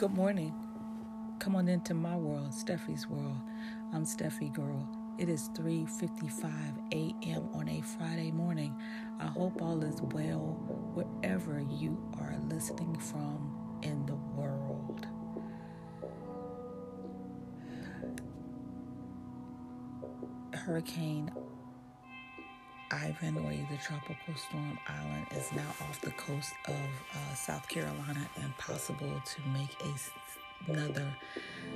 Good morning. Come on into my world, Steffi's world. I'm Steffi Girl. It is 3:55 a.m. on a Friday morning. I hope all is well wherever you are listening from in the world. Hurricane Ian, or either Tropical Storm Ian, is now off the coast of uh, South Carolina and possible to make a, another,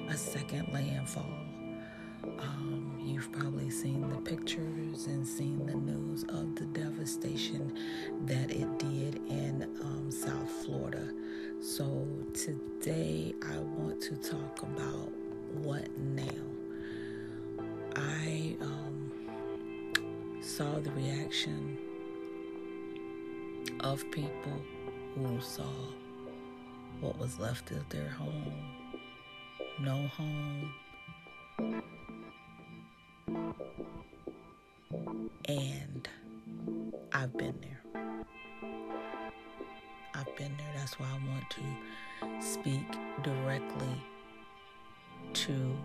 a second landfall. Um, you've probably seen the pictures and seen the news of the devastation that it did in um, South Florida. So today I want to talk about what now. Saw the reaction of people who saw what was left of their home, no home, and I've been there. I've been there. That's why I want to speak directly to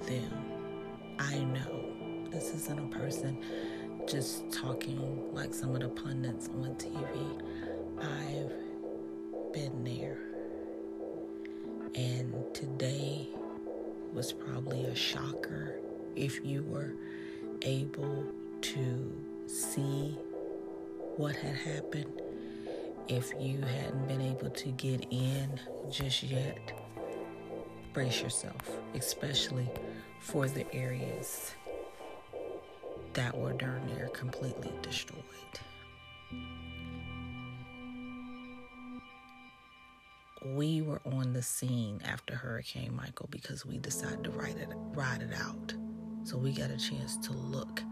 them. I know this isn't a person just talking like some of the pundits on TV. I've been there. And today was probably a shocker if you were able to see what had happened. If you hadn't been able to get in just yet, brace yourself, especially for the areas that were darn near completely destroyed. We were on the scene after Hurricane Michael because we decided to ride it, ride it out. So we got a chance to look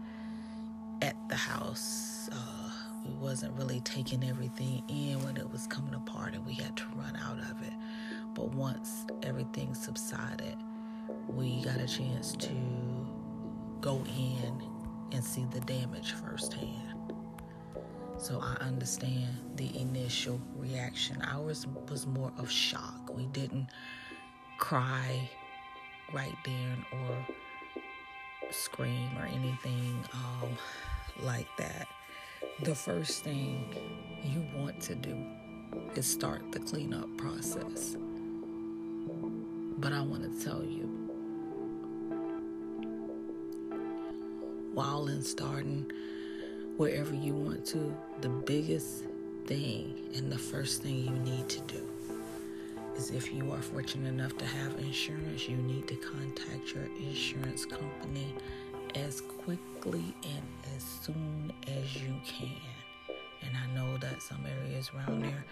at the house. Uh, we wasn't really taking everything in when it was coming apart, and we had to run out of it. But once everything subsided, we got a chance to go in and see the damage firsthand. So I understand the initial reaction. Ours was more of shock. We didn't cry right then or scream or anything um, like that. The first thing you want to do is start the cleanup process. But I want to tell you, while in starting wherever you want to, the biggest thing and the first thing you need to do is if you are fortunate enough to have insurance, you need to contact your insurance company as quickly and as soon as you can. And I know that some areas around there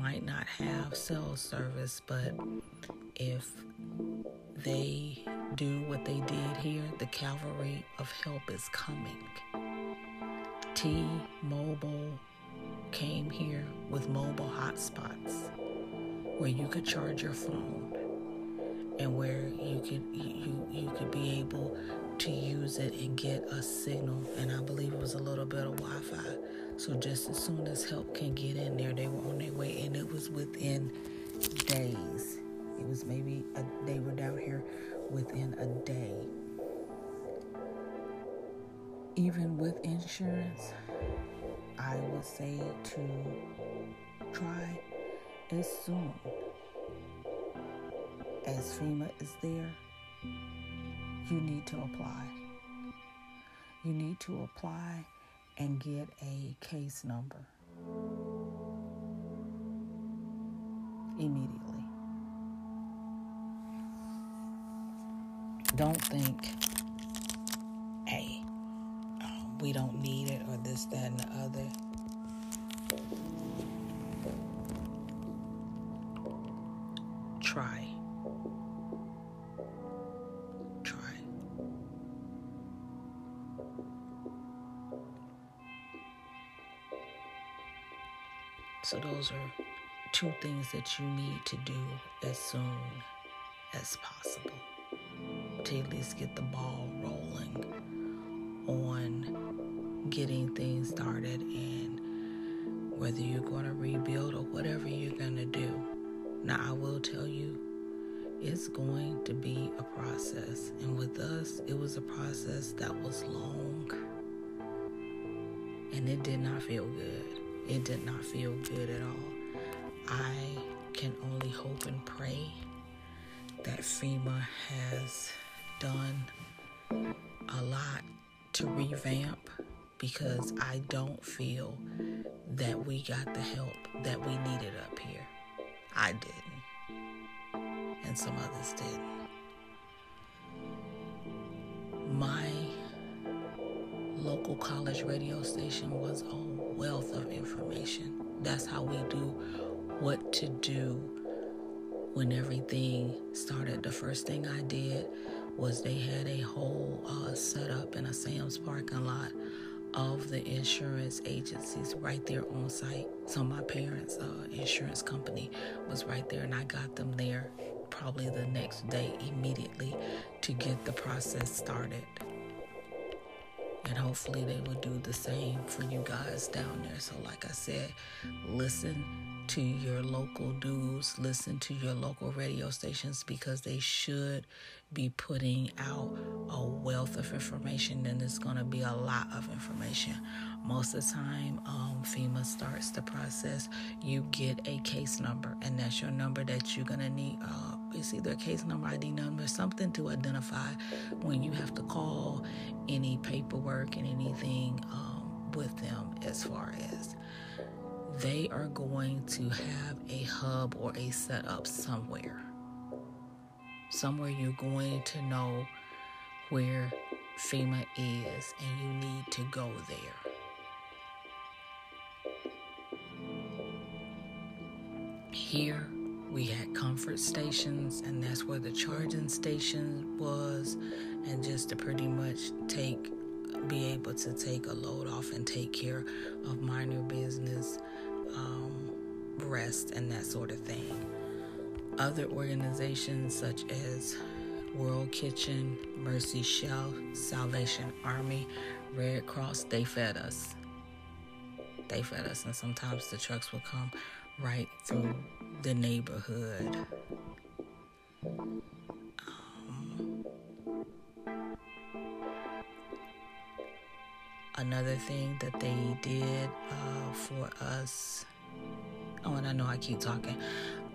might not have cell service, but if they do what they did here, the cavalry of help is coming. T Mobile came here with mobile hotspots where you could charge your phone and where you could you you could be able to use it and get a signal and I believe it was a little bit of Wi-Fi. So just as soon as help can get in there, they were on their maybe a, they were down here within a day. Even with insurance, I would say to try as soon as FEMA is there, you need to apply. You need to apply and get a case number immediately. Don't think, hey, um, we don't need it or this, that, and the other. Try. Try. So, those are two things that you need to do as soon as possible to at least get the ball rolling on getting things started and whether you're going to rebuild or whatever you're going to do, Now, I will tell you, it's going to be a process. And with us, it was a process that was long. And it did not feel good. It did not feel good at all. I can only hope and pray that FEMA has done a lot to revamp because I don't feel that we got the help that we needed up here. I didn't, and some others didn't. My local college radio station was a wealth of information. That's how we do what to do when everything started. The first thing I did was they had a whole uh, setup in a Sam's parking lot of the insurance agencies right there on site. So my parents' uh, insurance company was right there, and I got them there probably the next day immediately to get the process started. And hopefully they will do the same for you guys down there. So, like I said, listen to your local news, listen to your local radio stations because they should be putting out a wealth of information and it's going to be a lot of information. Most of the time, um, FEMA starts the process. You get a case number, and that's your number that you're going to need. Uh, it's either a case number, ID number, something to identify when you have to call any paperwork and anything um, with them as far as they are going to have a hub or a setup somewhere. Somewhere you're going to know where FEMA is and you need to go there. Here we had comfort stations, and that's where the charging station was, and just to pretty much take be able to take a load off and take care of minor business um, rest and that sort of thing. Other organizations such as World Kitchen, Mercy Chefs, Salvation Army, Red Cross, they fed us. They fed us, and sometimes the trucks would come right through the neighborhood. Um, another thing that they did uh, for us Oh, and I know I keep talking.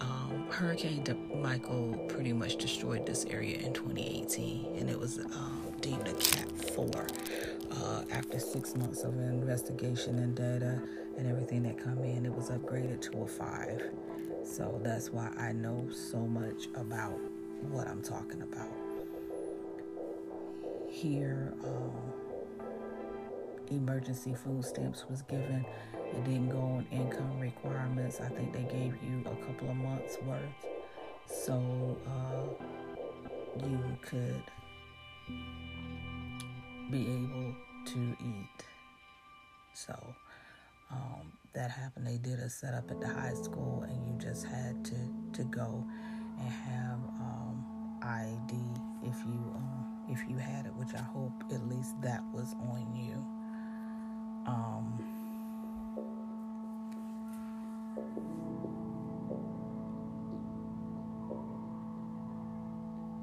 Um, Hurricane Michael pretty much destroyed this area in 2018, and it was um, deemed a Cat 4 uh, after six months of investigation and data and everything that come in. It was upgraded to a 5. So that's why I know so much about what I'm talking about. Here, um, emergency food stamps was given it didn't go on income requirements. I think they gave you a couple of months worth. So uh, you could be able to eat. So um, that happened. They did a setup at the high school, and you just had to, to go and have um, ID if you um, if you had it, which I hope at least that was on you. Um,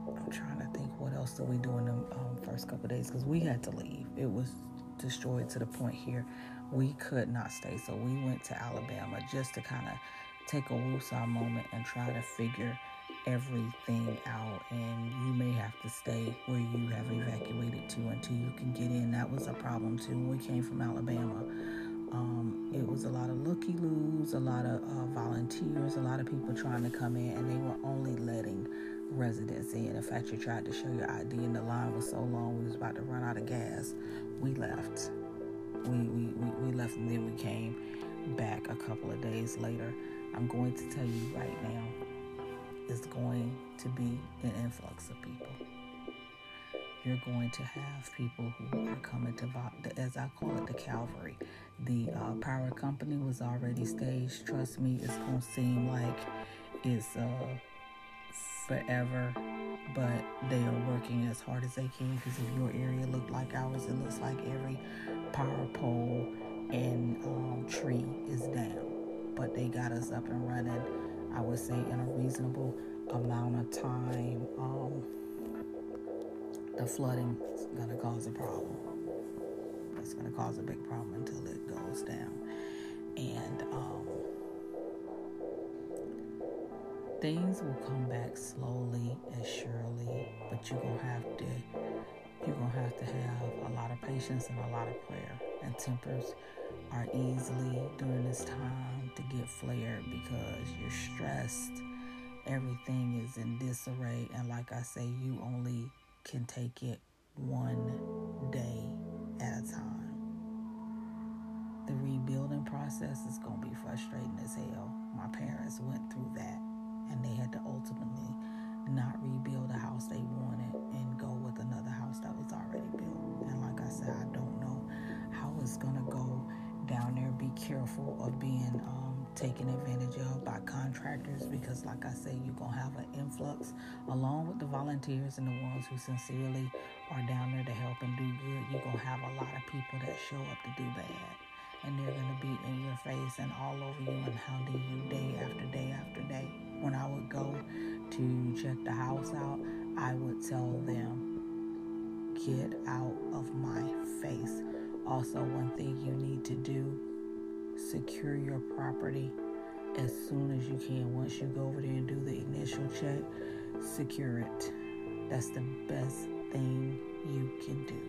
I'm trying to think what else did we do in the um, first couple days because we had to leave. It was destroyed to the point here we could not stay. So we went to Alabama just to kind of take a woosah moment and try to figure everything out. And you may have to stay where you have evacuated to until you can get in. That was a problem too. We came from Alabama, um, it was a lot of looky loos, a lot of uh, volunteers, a lot of people trying to come in, and they were only letting residents in. in fact, you tried to show your ID, and the line was so long, we was about to run out of gas. We left. We, we, we, we left, and then we came back a couple of days later. I'm going to tell you right now, it's going to be an influx of people. You're going to have people who are coming to, as I call it, the Calvary. The uh, power company was already staged. Trust me, it's going to seem like it's uh, forever, but they are working as hard as they can because if your area looked like ours, it looks like every power pole and um, tree is down. But they got us up and running. I would say in a reasonable amount of time, um, the flooding is going to cause a problem. It's going to cause a big problem until it goes down. And um, things will come back slowly and surely, but you're going to have to you're going to have to have a lot of patience and a lot of prayer. And tempers are easily during this time to get flared because you're stressed. Everything is in disarray. And like I say, you only can take it one day at a time. The rebuilding process is going to be frustrating as hell. My parents went through that and they had to ultimately not rebuild a house they wanted and go with another house that was already built. And like I said, I don't know how it's going to go down there. Be careful of being um, taken advantage of by contractors because, like I said, you're going to have an influx along with the volunteers and the ones who sincerely are down there to help and do good. You're going to have a lot of people that show up to do bad and they're going to be in your face and all over you and hounding you day after day after day. When I would go to check the house out, I would tell them, get out of my face. Also, one thing you need to do, secure your property as soon as you can. Once you go over there and do the initial check, secure it. That's the best thing you can do.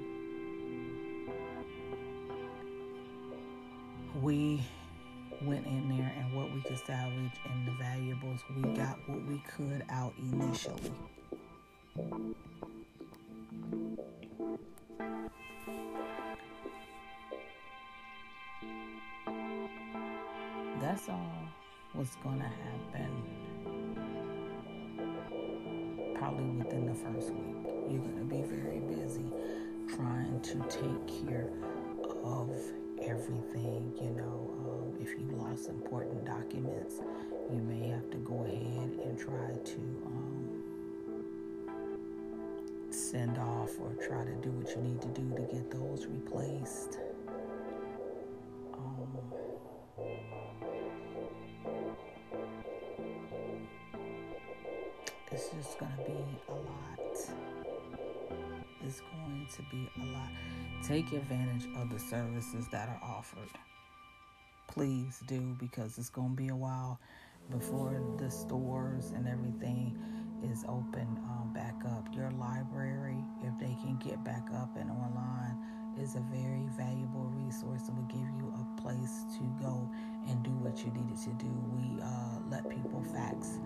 We went in there and what we could salvage and the valuables, we got what we could out initially. To happen probably within the first week. You're going to be very busy trying to take care of everything, you know. Um, if you lost important documents, you may have to go ahead and try to um, send off or try to do what you need to do to get those replaced. It's just going to be a lot. It's going to be a lot. Take advantage of the services that are offered. Please do because it's going to be a while before the stores and everything is open um, back up. Your library, if they can get back up and online, is a very valuable resource and will give you a place to go and do what you needed to do. We uh, let people fax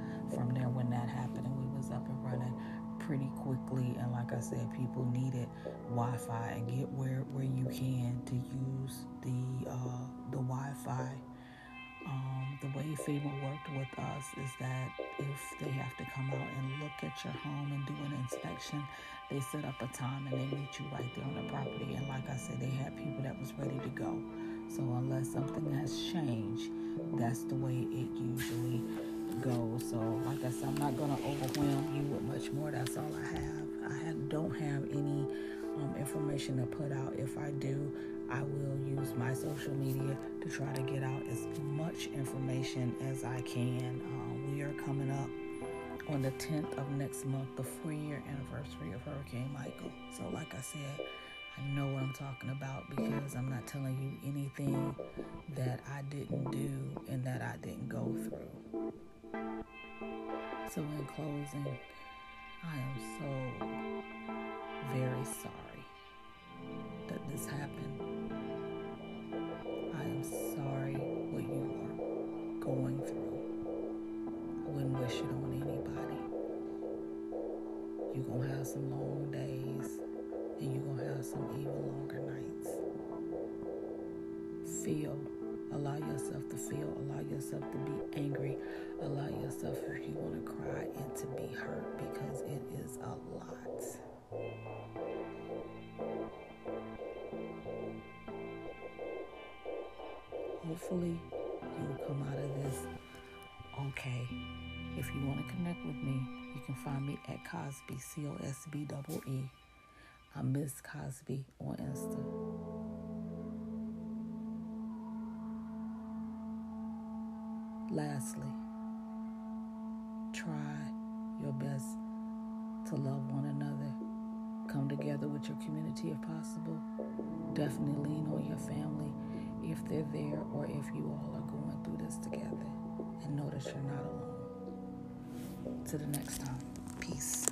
pretty quickly. And like I said, people needed Wi-Fi and get where where you can to use the uh, the Wi-Fi. Um, the way FEMA worked with us is that if they have to come out and look at your home and do an inspection, they set up a time and they meet you right there on the property. And like I said, they had people that was ready to go. So unless something has changed, that's the way it usually goes. So like I said, I'm not gonna overwhelm you with much more. That's all I have. I don't have any um, information to put out. If I do, I will use my social media to try to get out as much information as I can. Uh, we are coming up on the 10th of next month, the four year anniversary of Hurricane Michael. So, like I said, I know what I'm talking about because I'm not telling you anything that I didn't do and that I didn't go through. So, in closing, I am so very sorry that this happened. I am sorry what you are going through. I wouldn't wish it on anybody. You're going to have some long days and you're going to have some even longer nights. Feel. Allow yourself to feel. Allow yourself to be angry. Allow yourself, if you want to cry, and to be hurt because it is a lot. Hopefully, you will come out of this okay. If you want to connect with me, you can find me at Cosbee, C O S B double E. I'm Miss Cosbee on Insta. Lastly, try your best to love one another. Come together with your community if possible. Definitely lean on your family if they're there or if you all are going through this together. And know that you're not alone. To the next time. Peace.